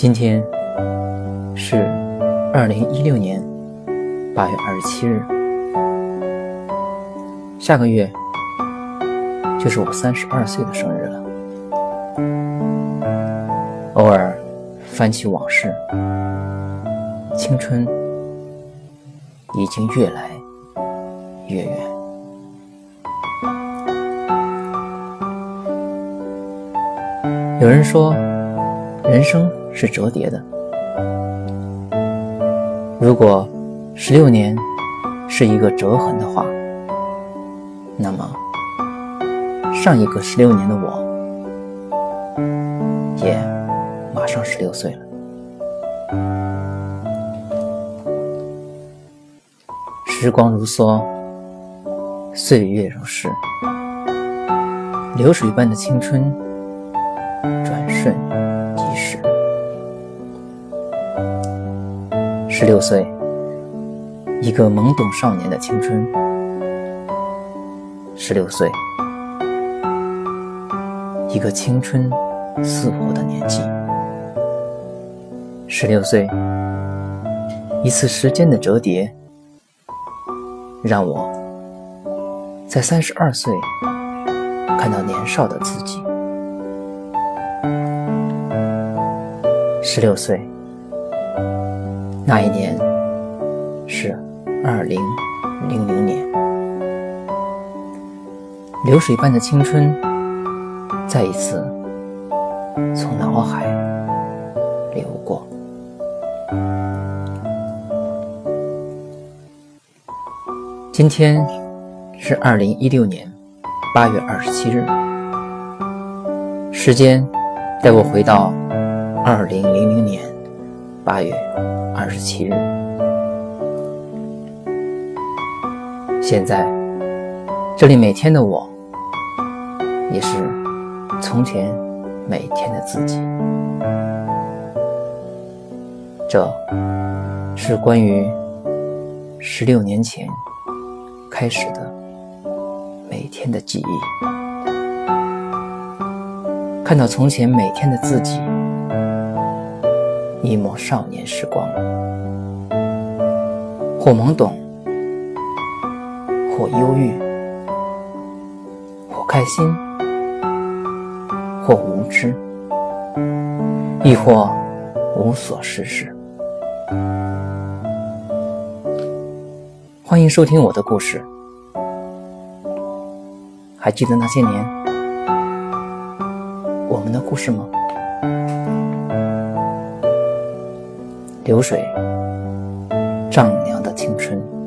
今天是二零一六年八月二十七日，下个月就是我三十二岁的生日了。偶尔翻起往事，青春已经越来越远。有人说，人生是折叠的。如果十六年是一个折痕的话，那么上一个十六年的我，也马上十六岁了。时光如梭，岁月如逝，流水般的青春。转瞬十六岁，一个懵懂少年的青春；十六岁，一个青春似火的年纪；十六岁，一次时间的折叠，让我在三十二岁看到年少的自己。十六岁，那一年是二零零零年，流水般的青春再一次从脑海流过。今天是二零一六年八月二十七日，时间带我回到。二零零零年八月二十七日，现在这里每天的我，也是从前每天的自己。这是关于十六年前开始的每天的记忆。看到从前每天的自己。一抹少年时光，或懵懂，或忧郁，或开心，或无知，亦或无所事事。欢迎收听我的故事。还记得那些年我们的故事吗？流水丈量的青春。